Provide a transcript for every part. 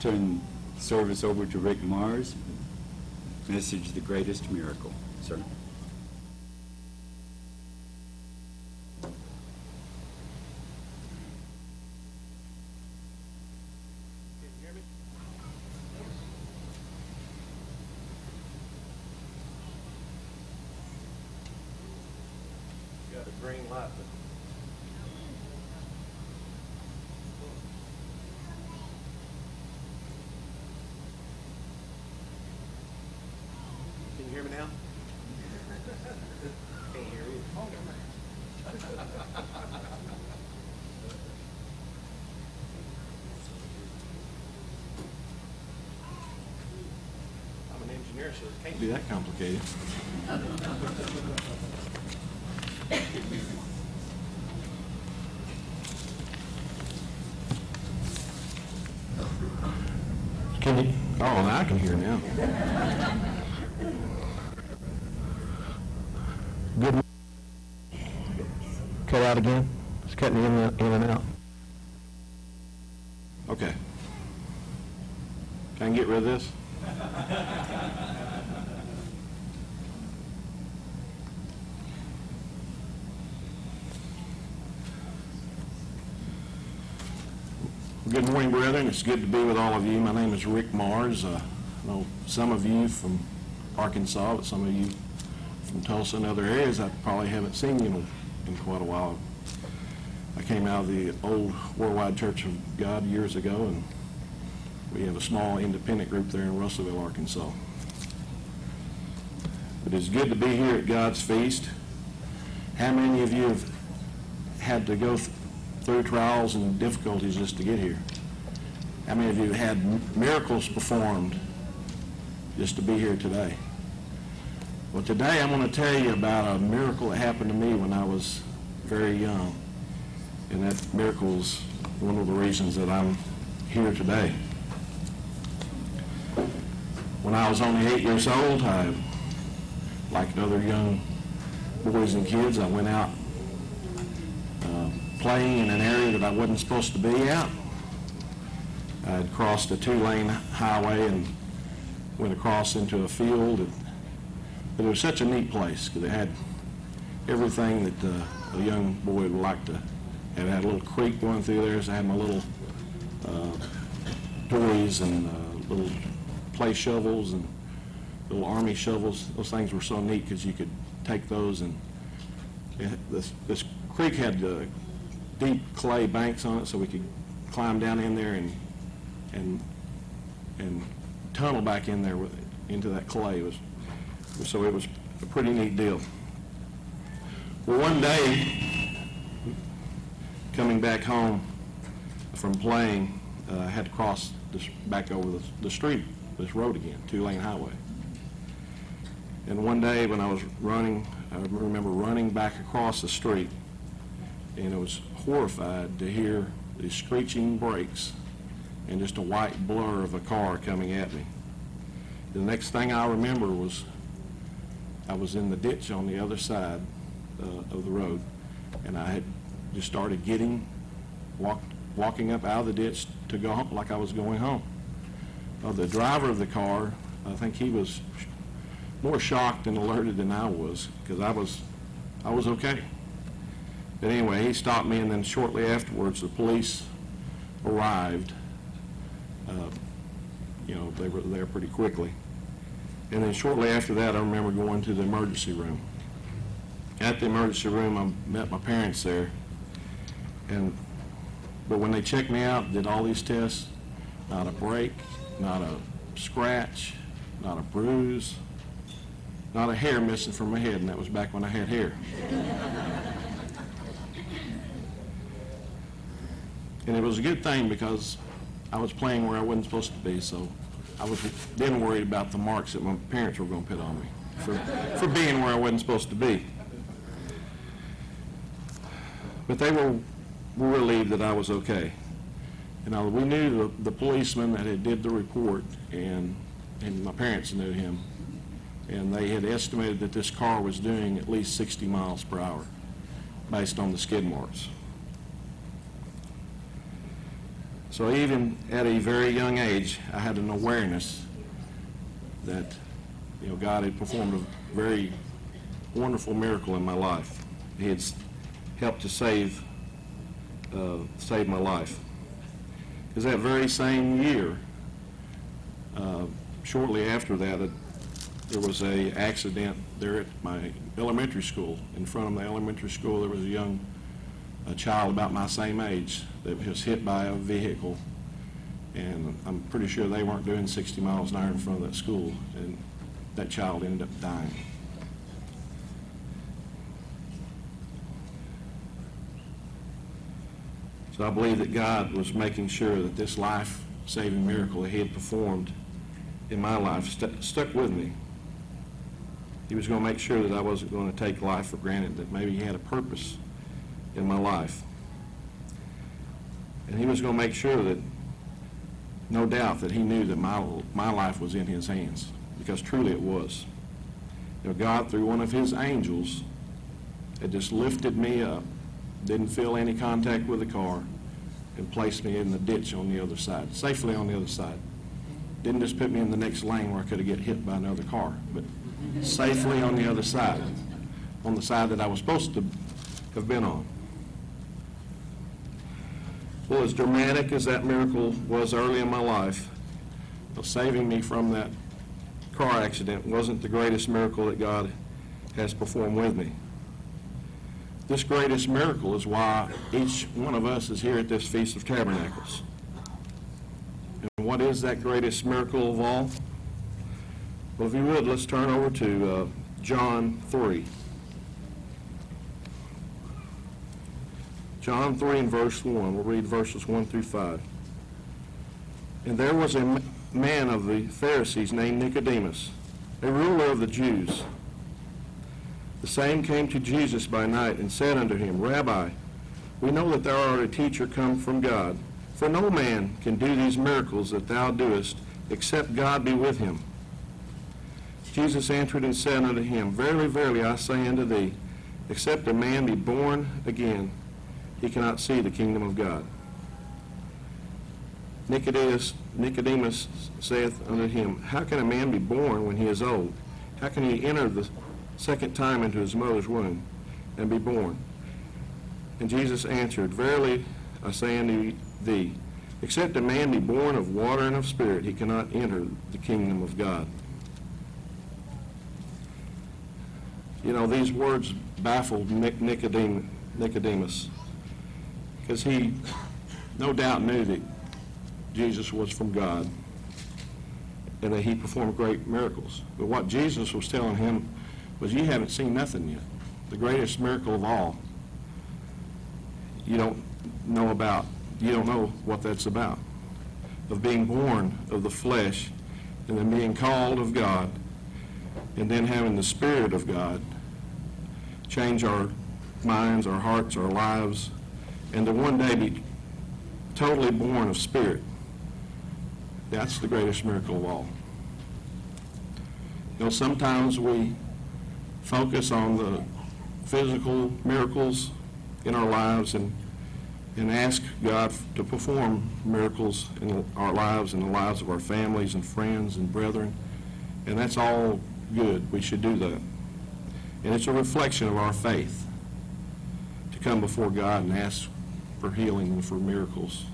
turn service over to Rick Mars. Message, the greatest miracle, sir. Green light, but. Can you hear me now? Can't hear you. Engineer, so it can't be that complicated. Can you, oh, now I can hear now. Good. Cut out again? It's cutting in and in and out. Okay. Can I get rid of this? Good morning, brethren. It's good to be with all of you. My name is Rick Mars. Uh, I know some of you from Arkansas, but some of you from Tulsa and other areas, I probably haven't seen you in, in quite a while. I came out of the old Worldwide Church of God years ago, and we have a small independent group there in Russellville, Arkansas. But it's good to be here at God's feast. How many of you have had to go through trials and difficulties just to get here? How many of you had miracles performed just to be here today? Well, today I'm going to tell you about a miracle that happened to me when I was very young. And that miracle is one of the reasons that I'm here today. When I was only eight years old, I, like other young boys and kids, I went out uh, playing in an area that I wasn't supposed to be at. I had crossed a two-lane highway and went across into a field. and- But it was such a neat place because it had everything that uh, a young boy would like to. have. It had a little creek going through there, so I had my little uh, toys and uh, little play shovels and little army shovels. Those things were so neat because you could take those and it- this, this creek had uh, deep clay banks on it, so we could climb down in there and, and, and tunnel back in there with, it, into that clay. It was, so it was a pretty neat deal. Well, one day, coming back home from playing, uh, I had to cross this, back over the, the street, this road again, two-lane highway. And one day when I was running, I remember running back across the street, and I was horrified to hear the screeching brakes and just a white blur of a car coming at me. The next thing I remember was I was in the ditch on the other side uh, of the road, and I had just started getting, walk, walking up out of the ditch to go home, like I was going home. Uh, the driver of the car, I think he was more shocked and alerted than I was, because I was, I was okay. But anyway, he stopped me, and then shortly afterwards, the police arrived. Uh, You know, they were there pretty quickly. And then shortly after that, I remember going to the emergency room. At the emergency room, I met my parents there. And, but when they checked me out, did all these tests, not a break, not a scratch, not a bruise, not a hair missing from my head, and that was back when I had hair. And it was a good thing because I was playing where I wasn't supposed to be, so I was then worried about the marks that my parents were going to put on me for, for being where I wasn't supposed to be. But they were, were relieved that I was okay. And I, we knew the, the policeman that had did the report, and, and my parents knew him. And they had estimated that this car was doing at least 60 miles per hour based on the skid marks. So even at a very young age, I had an awareness that, you know, God had performed a very wonderful miracle in my life. He had helped to save, uh, save my life. Because that very same year, uh, shortly after that, it- there was a accident there at my elementary school. In front of my elementary school, there was a young a child about my same age that was hit by a vehicle, and I'm pretty sure they weren't doing 60 miles an hour in front of that school, and that child ended up dying. So I believe that God was making sure that this life-saving miracle that He had performed in my life stu- stuck with me. He was going to make sure that I wasn't going to take life for granted, that maybe He had a purpose in my life. And he was going to make sure that, no doubt, that he knew that my, my life was in his hands, because truly it was. You know, God, through one of his angels, had just lifted me up, didn't feel any contact with the car, and placed me in the ditch on the other side, safely on the other side. Didn't just put me in the next lane where I could have get hit by another car, but safely on the other side, on the side that I was supposed to have been on. Well, as dramatic as that miracle was early in my life, saving me from that car accident wasn't the greatest miracle that God has performed with me. This greatest miracle is why each one of us is here at this Feast of Tabernacles. And what is that greatest miracle of all? Well, if you would, let's turn over to uh, John 3. John 3 and verse 1. We'll read verses 1 through 5. And there was a man of the Pharisees named Nicodemus, a ruler of the Jews. The same came to Jesus by night and said unto him, Rabbi, we know that thou art a teacher come from God, for no man can do these miracles that thou doest, except God be with him. Jesus answered and said unto him, Verily, verily, I say unto thee, except a man be born again, he cannot see the kingdom of God. Nicodemus, Nicodemus saith unto him, How can a man be born when he is old? How can he enter the second time into his mother's womb and be born? And Jesus answered, Verily I say unto thee, except a man be born of water and of spirit, he cannot enter the kingdom of God. You know, these words baffled Nicodemus because he no doubt knew that Jesus was from God and that he performed great miracles. But what Jesus was telling him was, you haven't seen nothing yet. The greatest miracle of all, you don't know about. You don't know what that's about. Of being born of the flesh and then being called of God and then having the Spirit of God change our minds, our hearts, our lives, and to one day be totally born of spirit. That's the greatest miracle of all. You know, sometimes we focus on the physical miracles in our lives and, and ask God to perform miracles in our lives and the lives of our families and friends and brethren. And that's all good. We should do that. And it's a reflection of our faith to come before God and ask for healing and for miracles.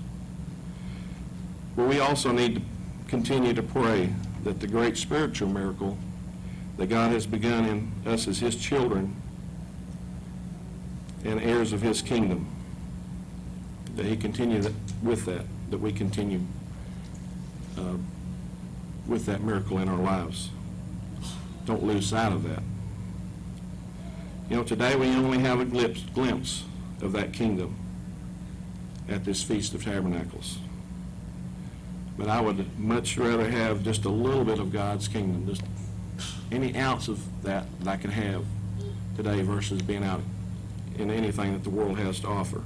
But we also need to continue to pray that the great spiritual miracle that God has begun in us as His children and heirs of His kingdom, that He continue with that, that we continue uh, with that miracle in our lives. Don't lose sight of that. You know, today we only have a glimpse, glimpse of that kingdom at this Feast of Tabernacles. But I would much rather have just a little bit of God's kingdom, just any ounce of that that I could have today versus being out in anything that the world has to offer.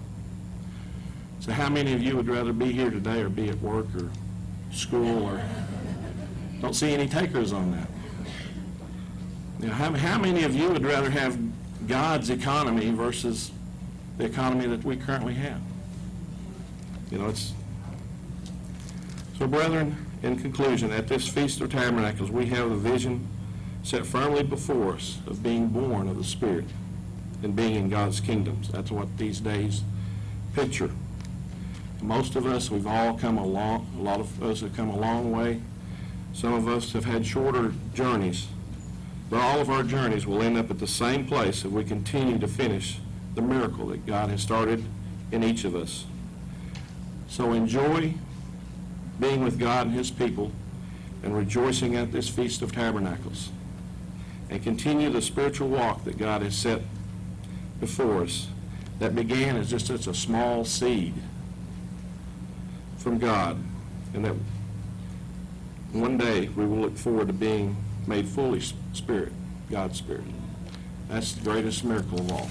So how many of you would rather be here today or be at work or school or, don't see any takers on that. Know, how, how many of you would rather have God's economy versus the economy that we currently have? You know, it's, So brethren, in conclusion, at this Feast of Tabernacles, we have the vision set firmly before us of being born of the Spirit and being in God's kingdoms. That's what these days picture. Most of us, we've all come a long, a lot of us have come a long way. Some of us have had shorter journeys. But all of our journeys will end up at the same place if we continue to finish the miracle that God has started in each of us. So enjoy being with God and His people and rejoicing at this Feast of Tabernacles. And continue the spiritual walk that God has set before us that began as just such a small seed from God. And that one day we will look forward to being made fully Spirit, God's Spirit. That's the greatest miracle of all.